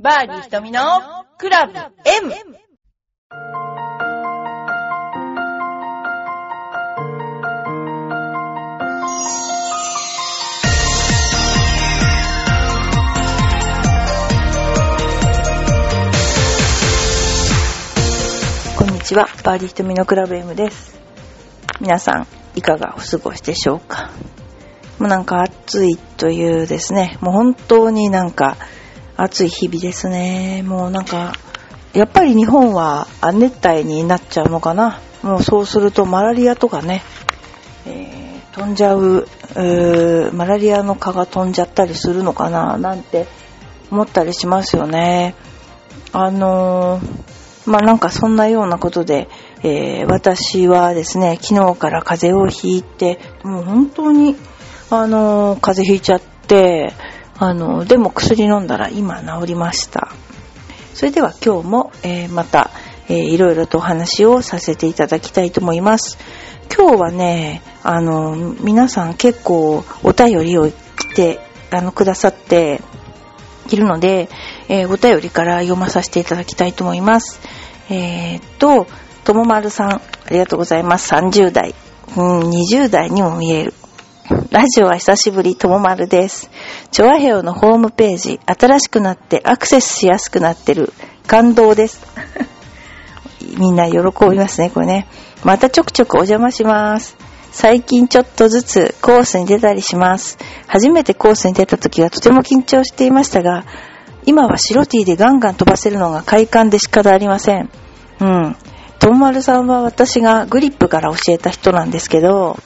バーディー瞳のクラブ M! こんにちは、バーディー瞳のクラブ M です。皆さん、いかがお過ごしでしょうか？もうなんか暑いというですね、もう本当になんか暑い日々ですね。もうなんか、やっぱり日本は熱帯になっちゃうのかな。もうそうするとマラリアとかね、えー飛んじゃう、マラリアの蚊が飛んじゃったりするのかな、なんて思ったりしますよね。あのーまあなんかそんなようなことで、えー私はですね、昨日から風邪をひいて、もう本当に、あのー風邪ひいちゃって、あのでも薬飲んだら今治りました。それでは今日も、えーまた、えーいろいろとお話をさせていただきたいと思います。今日はね、あの皆さん結構お便りを来て、あの、くださって、いるので、えーお便りから読まさせていただきたいと思います。えーっと、ともまるさん、ありがとうございます。30代。うん、20代にも見える。ラジオは久しぶり、ともまるです。チョアヘオのホームページ、新しくなってアクセスしやすくなってる。感動です。みんな喜びますね、これね。またちょくちょくお邪魔します。最近ちょっとずつコースに出たりします。初めてコースに出た時はとても緊張していましたが、今は白 T でガンガン飛ばせるのが快感で仕方ありません。うん。とんまるさんは私がグリップから教えた人なんですけど、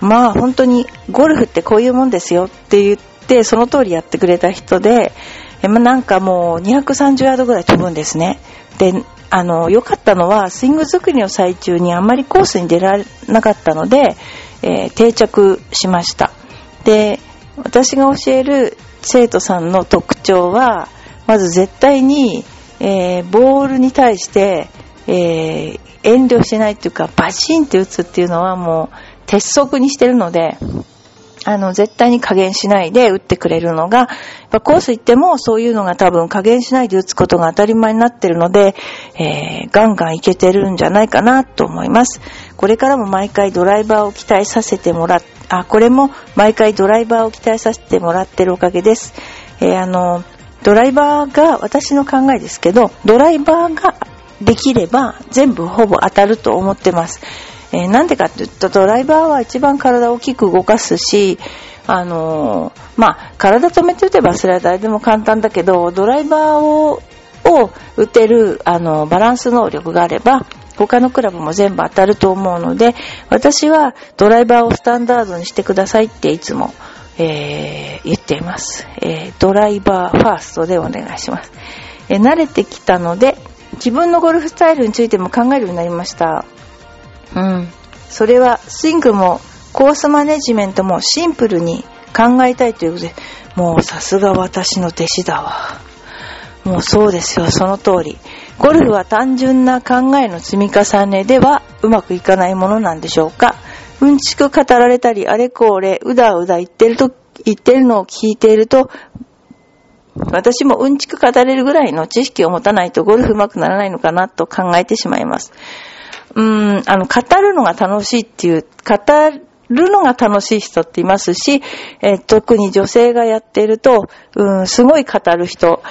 まあ本当にゴルフってこういうもんですよって言ってその通りやってくれた人で、まあなんかもう230ヤードぐらい飛ぶんですね。で、あの、良かったのはスイング作りの最中にあんまりコースに出られなかったので、えー定着しました。で、私が教える生徒さんの特徴は、まず絶対に、えーボールに対して、えー遠慮しないっていうか、バシンって打つっていうのはもう鉄則にしてるので、あの、絶対に加減しないで打ってくれるのが、やっぱコース行ってもそういうのが多分加減しないで打つことが当たり前になってるので、えーガンガンいけてるんじゃないかなと思います。これからも毎回ドライバーを期待させてもらっ、あ、これも毎回ドライバーを期待させてもらってるおかげです。えーあの、ドライバーが、私の考えですけど、ドライバーができれば全部ほぼ当たると思ってます。えーなんでかって言うと、ドライバーは一番体を大きく動かすし、あのーまあ、体止めて打てばそれは誰でも簡単だけど、ドライバーを、を打てる、あの、バランス能力があれば、他のクラブも全部当たると思うので、私はドライバーをスタンダードにしてくださいっていつも、えー言っています、えードライバーファーストでお願いします。えー慣れてきたので、自分のゴルフスタイルについても考えるようになりました。うん。それはスイングもコースマネジメントもシンプルに考えたいということで、もうさすが私の弟子だわ。もうそうですよ、その通り。ゴルフは単純な考えの積み重ねではうまくいかないものなんでしょうか。うんちく語られたり、あれこれ、うだうだ言ってると、言ってるのを聞いていると、私もうんちく語れるぐらいの知識を持たないとゴルフ上手くならないのかなと考えてしまいます。うん、あの、語るのが楽しいっていう、語るのが楽しい人っていますし、えー特に女性がやっていると、うん、すごい語る人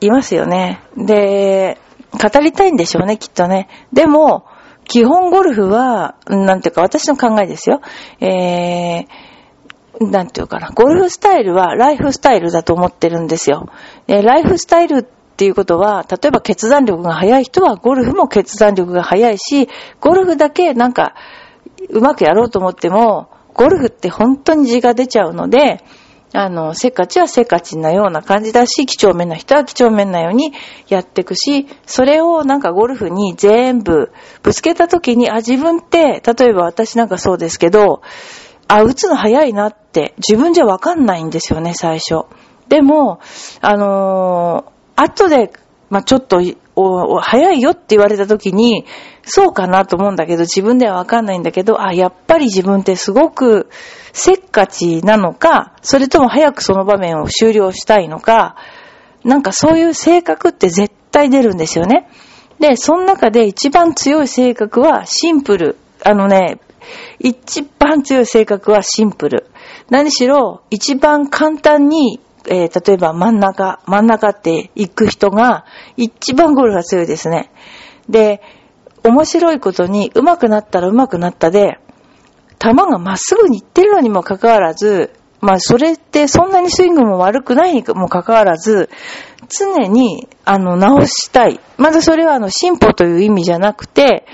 いますよね。で、語りたいんでしょうね、きっとね。でも、基本ゴルフは、なんていうか私の考えですよ。えー、なんていうかな、ゴルフスタイルはライフスタイルだと思ってるんですよ。でライフスタイルっていうことは、例えば決断力が速い人はゴルフも決断力が速いし、ゴルフだけなんかうまくやろうと思っても、ゴルフって本当に字が出ちゃうので、あの、せっかちはせっかちなような感じだし、几帳面な人は几帳面なようにやっていくし、それをなんかゴルフに全部ぶつけた時に、あ、自分って、例えば私なんかそうですけど、あ、打つの早いなって自分じゃわかんないんですよね、最初。でも、あのー後で、まあ、ちょっと、おお早いよって言われた時に、そうかなと思うんだけど、自分ではわかんないんだけど、あ、やっぱり自分ってすごくせっかちなのか、それとも早くその場面を終了したいのか、なんかそういう性格って絶対出るんですよね。で、その中で一番強い性格はシンプル。あのね、一番強い性格はシンプル。何しろ、一番簡単に、えー、例えば真ん中、真ん中って行く人が、一番ゴルフが強いですね。で、面白いことに、上手くなったら上手くなったで、球がまっすぐに行ってるのにもかかわらず、まあそれってそんなにスイングも悪くないにもかかわらず、常に、あの、直したい。まずそれはあの、進歩という意味じゃなくて、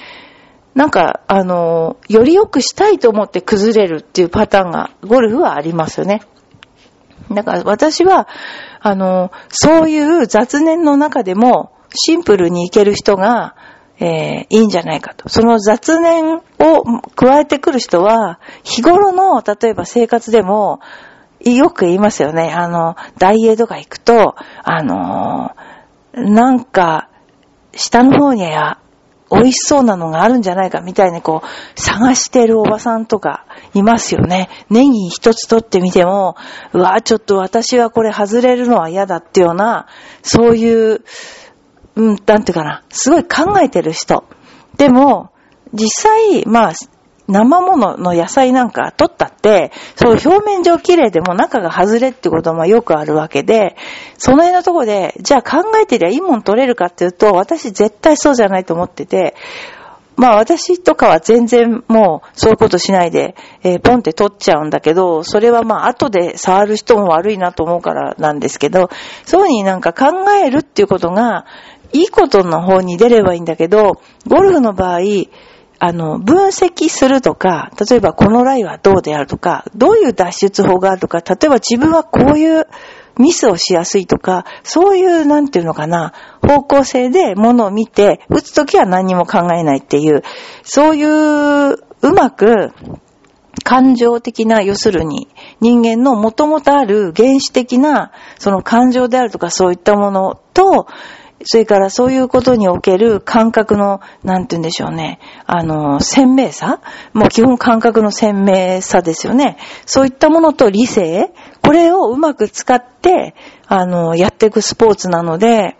なんか、あの、より良くしたいと思って崩れるっていうパターンが、ゴルフはありますよね。だから私は、あの、そういう雑念の中でも、シンプルにいける人が、えー、いいんじゃないかと。その雑念を加えてくる人は、日頃の、例えば生活でも、よく言いますよね。あの、ダイエーとか行くと、あのなんか、下の方には美味しそうなのがあるんじゃないかみたいにこう、探してるおばさんとかいますよね。ネギ一つ取ってみても、うわちょっと私はこれ外れるのは嫌だっていうような、そういう、うん、なんていうかな、すごい考えてる人。でも、実際、まあ、生ものの野菜なんか取ったって、そう表面上綺麗でも中が外れってこともよくあるわけで、その辺のとこで、じゃあ考えてりゃいいもん取れるかっていうと、私絶対そうじゃないと思ってて、まあ私とかは全然もうそういうことしないで、えー、ポンって取っちゃうんだけど、それはまあ後で触る人も悪いなと思うからなんですけど、そういうふうになんか考えるっていうことが、いいことの方に出ればいいんだけど、ゴルフの場合、あの、分析するとか、例えばこのラインはどうであるとか、どういう脱出法があるとか、例えば自分はこういうミスをしやすいとか、そういう、なんていうのかな、方向性で物を見て、打つときは何も考えないっていう、そういう、うまく、感情的な、要するに、人間の元々ある原始的な、その感情であるとかそういったものと、それからそういうことにおける感覚の、なんて言うんでしょうね。あの、鮮明さもう基本感覚の鮮明さですよね。そういったものと理性これをうまく使って、あの、やっていくスポーツなので、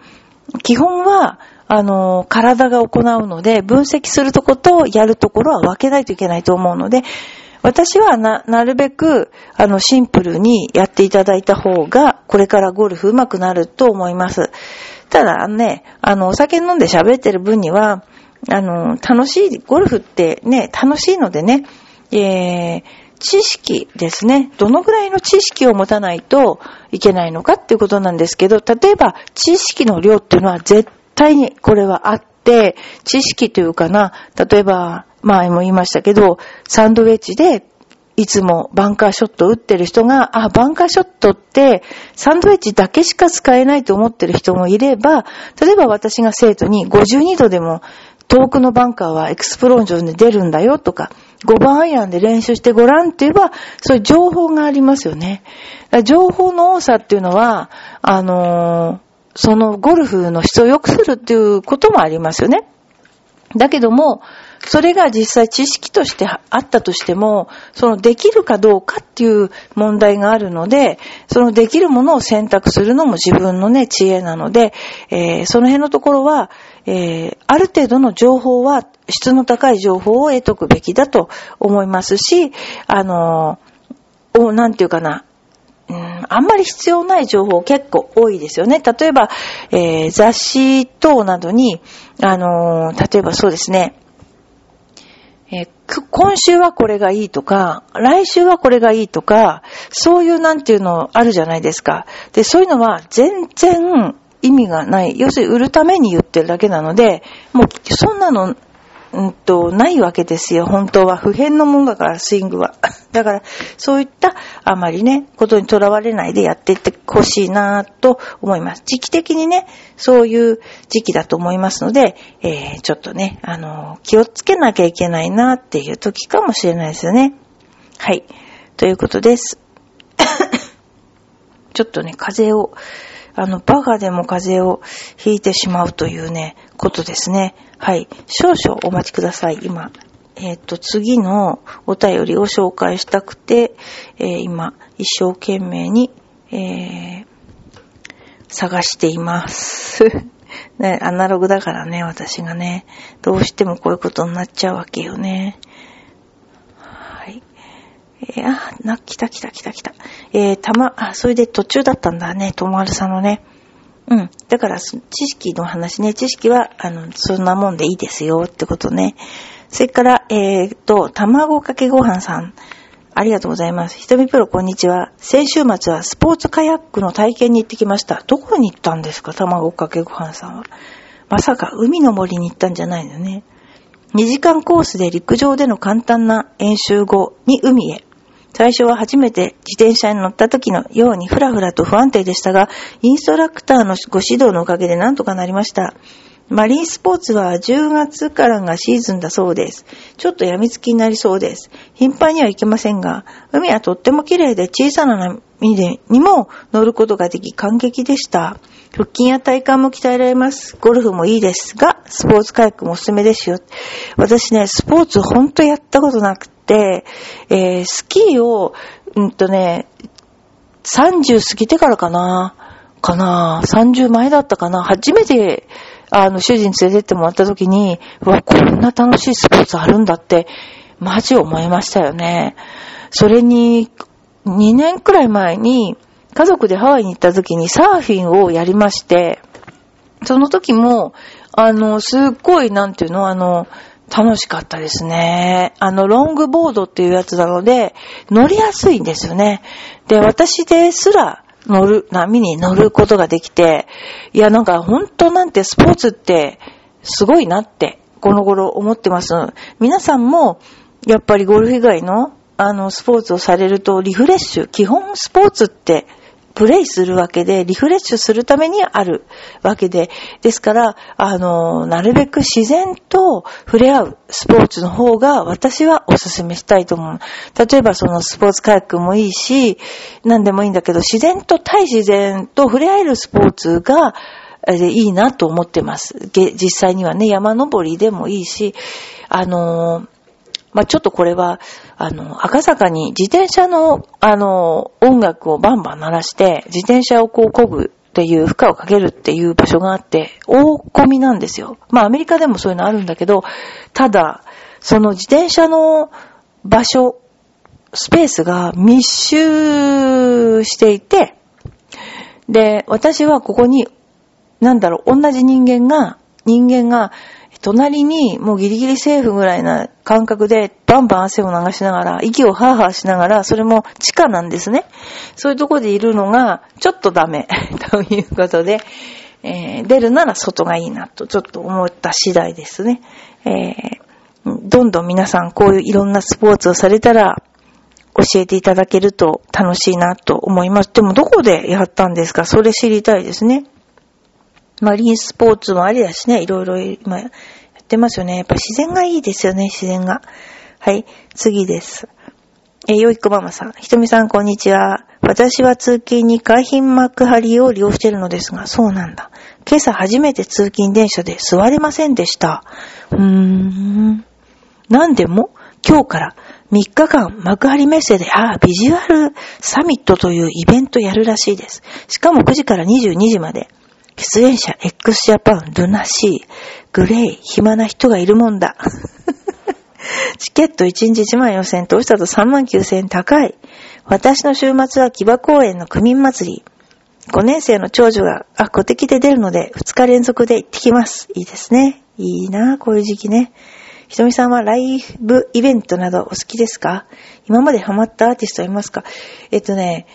基本は、あの、体が行うので、分析するとことやるところは分けないといけないと思うので、私はな、なるべく、あの、シンプルにやっていただいた方が、これからゴルフ上手くなると思います。ただね、あの、お酒飲んで喋ってる分には、あの、楽しい、ゴルフってね、楽しいのでね、えー、知識ですね。どのぐらいの知識を持たないといけないのかっていうことなんですけど、例えば知識の量っていうのは絶対にこれはあって、知識というかな、例えば、前も言いましたけど、サンドウェッジでいつもバンカーショット打ってる人が、あ、バンカーショットってサンドウェッジだけしか使えないと思ってる人もいれば、例えば私が生徒に52度でも遠くのバンカーはエクスプロージョンで出るんだよとか、5番アイアンで練習してごらんって言えば、そういう情報がありますよね。情報の多さっていうのは、あのー、そのゴルフの質を良くするっていうこともありますよね。だけども、それが実際知識としてあったとしても、そのできるかどうかっていう問題があるので、そのできるものを選択するのも自分のね、知恵なので、えー、その辺のところは、えー、ある程度の情報は、質の高い情報を得とくべきだと思いますし、あのー、お、なんていうかな、うん、あんまり必要ない情報結構多いですよね。例えば、えー、雑誌等などに、あのー、例えばそうですね、え今週はこれがいいとか、来週はこれがいいとか、そういうなんていうのあるじゃないですか。で、そういうのは全然意味がない。要するに売るために言ってるだけなので、もうそんなのうんと、ないわけですよ。本当は。普遍のものだから、スイングは。だから、そういった、あまりね、ことにとらわれないでやっていってほしいなと思います。時期的にね、そういう時期だと思いますので、えー、ちょっとね、あの、気をつけなきゃいけないなっていう時かもしれないですよね。はい。ということです。ちょっとね、風を、あの、バカでも風邪をひいてしまうというね、ことですね。はい。少々お待ちください。今、えっ、ー、と、次のお便りを紹介したくて、えー、今、一生懸命に、えー、探しています。ね、アナログだからね、私がね。どうしてもこういうことになっちゃうわけよね。えー、あ、な、来た来た来た来た。えー、たま、あ、それで途中だったんだね、ともはるさんのね。うん。だから、知識の話ね、知識は、あの、そんなもんでいいですよってことね。それから、えー、と、卵かけご飯さん。ありがとうございます。ひとみプロ、こんにちは。先週末はスポーツカヤックの体験に行ってきました。どこに行ったんですか？卵かけご飯さんは。まさか海の森に行ったんじゃないのね。2時間コースで陸上での簡単な演習後に海へ。最初は初めて自転車に乗った時のようにふらふらと不安定でしたが、インストラクターのご指導のおかげで何とかなりました。マリンスポーツは10月からがシーズンだそうです。ちょっと病みつきになりそうです。頻繁には行けませんが、海はとっても綺麗で小さな波でにも乗ることができ感激でした。腹筋や体幹も鍛えられます。ゴルフもいいですが、スポーツカヤックもおすすめですよ。私ね、スポーツほんとやったことなくて、えー、スキーを、うんとね、30過ぎてからかなかな ?30 前だったかな初めてあの、主人連れてってもらった時に、うわ、こんな楽しいスポーツあるんだって、マジ思いましたよね。それに、2年くらい前に、家族でハワイに行った時にサーフィンをやりまして、その時も、あの、すっごい、なんていうの、あの、楽しかったですね。あの、ロングボードっていうやつなので、乗りやすいんですよね。で、私ですら、乗る、波に乗ることができて、いや、なんか本当なんてスポーツってすごいなって、この頃思ってます。皆さんも、やっぱりゴルフ以外の、あの、スポーツをされるとリフレッシュ、基本スポーツってプレイするわけで、リフレッシュするためにあるわけで、ですから、あの、なるべく自然と触れ合うスポーツの方が私はお勧めしたいと思う。例えばそのスポーツカヤックもいいし、何でもいいんだけど、自然と対自然と触れ合えるスポーツが、いいなと思ってます。実際にはね、山登りでもいいし、あのまあ、ちょっとこれは、あの、赤坂に自転車の、あの、音楽をバンバン鳴らして、自転車をこう漕ぐっていう負荷をかけるっていう場所があって、大込みなんですよ。まあ、アメリカでもそういうのあるんだけど、ただ、その自転車の場所、スペースが密集していて、で、私はここに、なんだろう、同じ人間が、人間が隣にもうギリギリセーフぐらいな感覚でバンバン汗を流しながら、息をハーハーしながら、それも地下なんですね。そういうとこでいるのがちょっとダメ ということで、えー、出るなら外がいいなとちょっと思った次第ですね。えー、どんどん皆さんこういういろんなスポーツをされたら、教えていただけると楽しいなと思います。でもどこでやったんですか？それ知りたいですね。マリンスポーツもありだしね、いろいろ今やってますよね。やっぱ自然がいいですよね、自然が。はい、次です。えよいこママさん。ひとみさん、こんにちは。私は通勤に海浜幕張を利用しているのですが、そうなんだ。今朝初めて通勤電車で座れませんでした。うーん。なんでも、今日から3日間幕張メッセで、ああ、ビジュアルサミットというイベントやるらしいです。しかも9時から22時まで。出演者 x ジャパン、ルナシー、グレイ、暇な人がいるもんだ。チケット1日1万4000円、投資だと3万9000円高い。私の週末は木場公園の区民祭り。5年生の長女が、あ、小敵で出るので、2日連続で行ってきます。いいですね。いいなこういう時期ね。ひとみさんはライブイベントなどお好きですか？今までハマったアーティストはいますか？えっとね、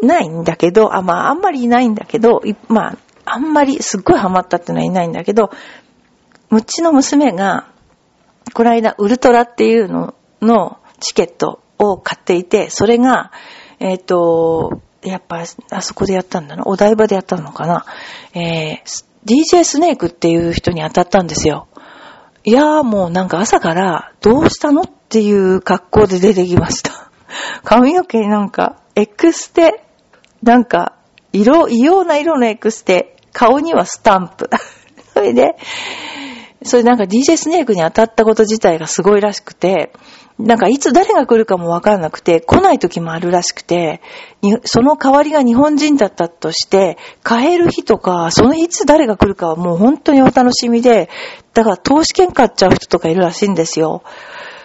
ないんだけど、あ、まあ、あんまりいないんだけど、まあ、あんまりすっごいハマったってのはいないんだけど、うちの娘が、この間ウルトラっていうののチケットを買っていて、それが、えっ、ー、と、やっぱ、あそこでやったんだな。お台場でやったのかな。えー、DJ スネークっていう人に当たったんですよ。いやーもうなんか朝からどうしたのっていう格好で出てきました。髪の毛になんかエクステ、なんか色、異様な色のエクステ顔にはスタンプ。それで、それなんか DJ スネークに当たったこと自体がすごいらしくて、なんかいつ誰が来るかもわかんなくて、来ない時もあるらしくて、その代わりが日本人だったとして、買える日とか、そのいつ誰が来るかはもう本当にお楽しみで、だから投資券買っちゃう人とかいるらしいんですよ。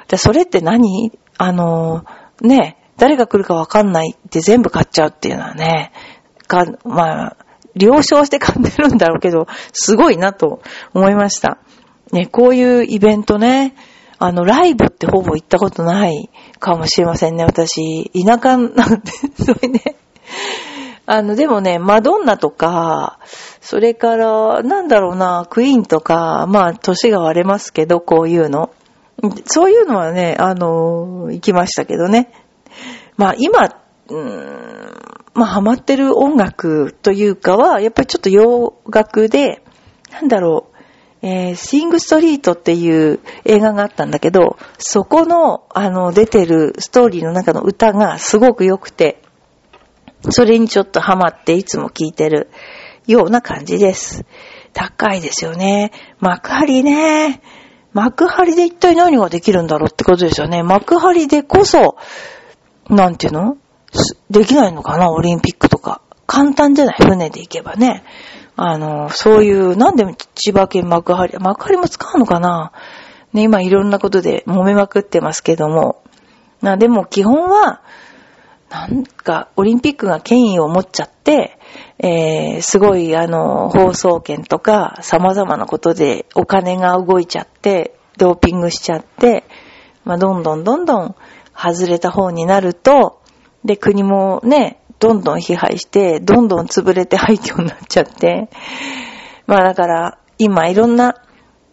でそれって何？あの、ね、誰が来るかわかんないって全部買っちゃうっていうのはね、か、まあ、了承して買ってるんだろうけど、すごいなと思いました。ね、こういうイベントね、あの、ライブってほぼ行ったことないかもしれませんね、私。田舎なんで、それね。あの、でもね、マドンナとか、それから、なんだろうな、クイーンとか、まあ、歳が割れますけど、こういうの。そういうのはね、あの、行きましたけどね。まあ、今、うーん、まあ、ハマってる音楽というかは、やっぱりちょっと洋楽で、なんだろう、えー、シングストリートっていう映画があったんだけど、そこの、あの、出てるストーリーの中の歌がすごく良くて、それにちょっとハマっていつも聴いてるような感じです。高いですよね。幕張ね。幕張で一体何ができるんだろうってことですよね。幕張でこそ、なんていうの？できないのかな？オリンピックとか。簡単じゃない？船で行けばね。あの、そういう、なんで千葉県幕張、幕張も使うのかな？ね、今いろんなことで揉めまくってますけども。な、でも基本は、なんか、オリンピックが権威を持っちゃって、えー、すごい、あの、放送権とか、様々なことでお金が動いちゃって、ドーピングしちゃって、まあ、どんどんどんどん外れた方になると、で、国もね、どんどん批判して、どんどん潰れて廃墟になっちゃって、まあだから、今いろんな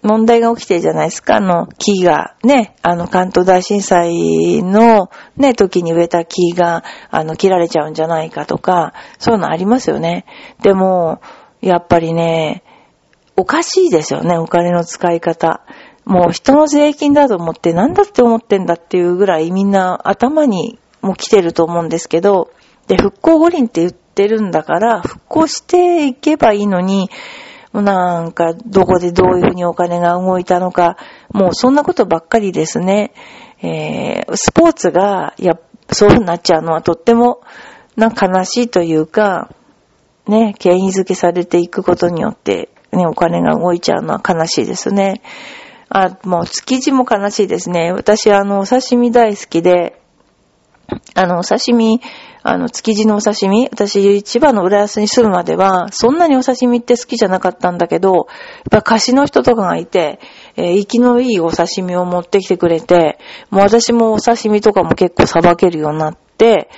問題が起きてるじゃないですか。あの、木が、ね、あの、関東大震災の、ね、時に植えた木が、あの、切られちゃうんじゃないかとか、そういうのありますよね。でも、やっぱりね、おかしいですよね、お金の使い方。もう人の税金だと思って何だって思ってんだっていうぐらいみんな頭にも来てると思うんですけど、で、復興五輪って言ってるんだから、復興していけばいいのに、なんか、どこでどういうふうにお金が動いたのか、もうそんなことばっかりですね。えー、スポーツが、や、そういうふうになっちゃうのはとっても、なんか悲しいというか、ね、権威づけされていくことによって、ね、お金が動いちゃうのは悲しいですね。あ、もう築地も悲しいですね。私、あの、お刺身大好きで、あの、お刺身、あの、築地のお刺身、私、千葉の浦安に住むまでは、そんなにお刺身って好きじゃなかったんだけど、やっぱ菓子の人とかがいて、えー、生きのいいお刺身を持ってきてくれて、もう私もお刺身とかも結構さばけるようになって、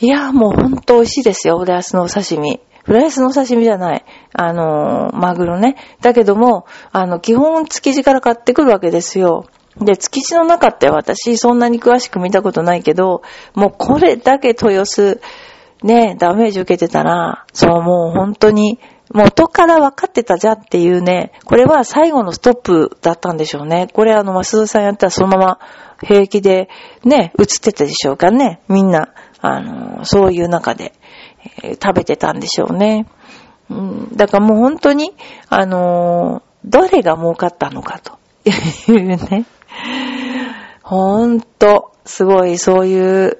いや、もうほんと美味しいですよ、浦安のお刺身。浦安のお刺身じゃない。あのー、マグロね。だけども、あの、基本築地から買ってくるわけですよ。で、築地の中って私そんなに詳しく見たことないけど、もうこれだけ豊洲、ね、ダメージ受けてたら、そう、もう本当に、元から分かってたじゃんっていうね、これは最後のストップだったんでしょうね。これあの、マスダさんやったらそのまま平気でね、映ってたでしょうかね。みんな、あの、そういう中で、えー、食べてたんでしょうね。うん、だからもう本当に、あのー、どれが儲かったのかというね。ほんと、すごいそういう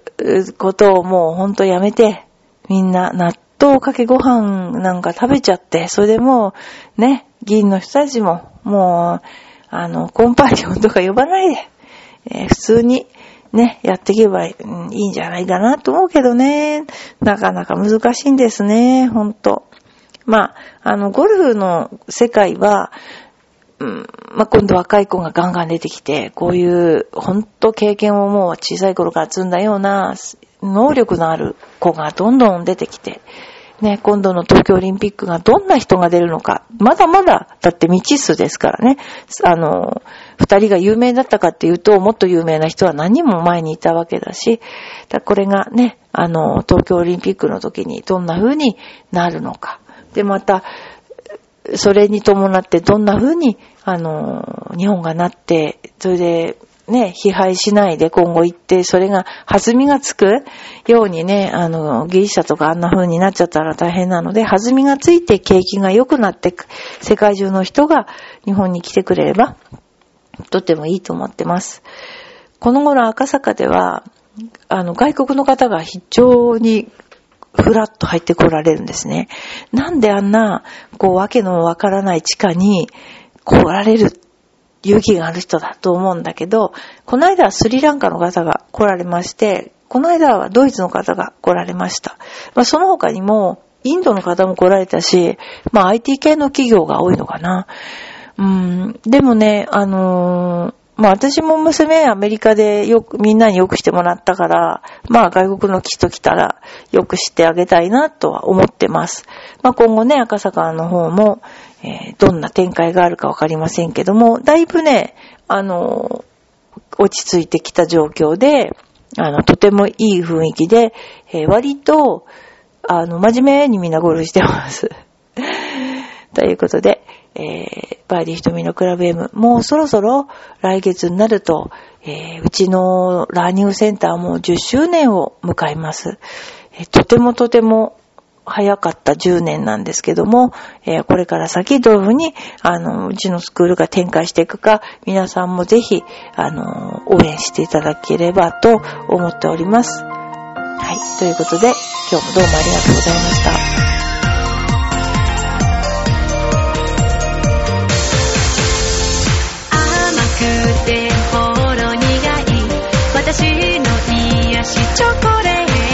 ことをもうほんとやめて、みんな納豆かけご飯なんか食べちゃって、それでもう、ね、議員の人たちも、もう、あの、コンパニオンとか呼ばないで、えー、普通に、ね、やっていけばいいんじゃないかなと思うけどね、なかなか難しいんですね、ほんと。まあ、あの、ゴルフの世界は、うん、まあ、今度若い子がガンガン出てきて、こういう、ほんと経験をもう小さい頃から積んだような、能力のある子がどんどん出てきて、ね、今度の東京オリンピックがどんな人が出るのか、まだまだ、だって未知数ですからね。あの、二人が有名だったかっていうと、もっと有名な人は何人も前にいたわけだし、だこれがね、あの、東京オリンピックの時にどんな風になるのか。で、また、それに伴ってどんな風に、あの、日本がなって、それで、ね、疲敗しないで今後行って、それが弾みがつくようにね、あの、ギリシャとかあんな風になっちゃったら大変なので、弾みがついて景気が良くなって、世界中の人が日本に来てくれれば、とってもいいと思ってます。この頃赤坂では、あの、外国の方が非常にふらっと入ってこられるんですね。なんであんな、こう、わけのわからない地下に来られる勇気がある人だと思うんだけど、この間はスリランカの方が来られまして、この間はドイツの方が来られました。まあ、その他にも、インドの方も来られたし、まあ IT 系の企業が多いのかな。うん、でもね、あのー、まあ私も娘アメリカでよく、みんなによくしてもらったから、まあ外国の人来たらよくしてあげたいなとは思ってます。まあ今後ね、赤坂の方も、えー、どんな展開があるかわかりませんけども、だいぶね、あの、落ち着いてきた状況で、あの、とてもいい雰囲気で、えー、割と、あの、真面目にみんなゴルフしてます。ということで、えー、バーディー瞳のクラブ M、もうそろそろ来月になると、えー、うちのラーニングセンターも10周年を迎えます。えー、とてもとても早かった10年なんですけども、えー、これから先どういうふうに、あの、うちのスクールが展開していくか、皆さんもぜひ、あの、応援していただければと思っております。はい。ということで、今日もどうもありがとうございました。私の癒しチョコレート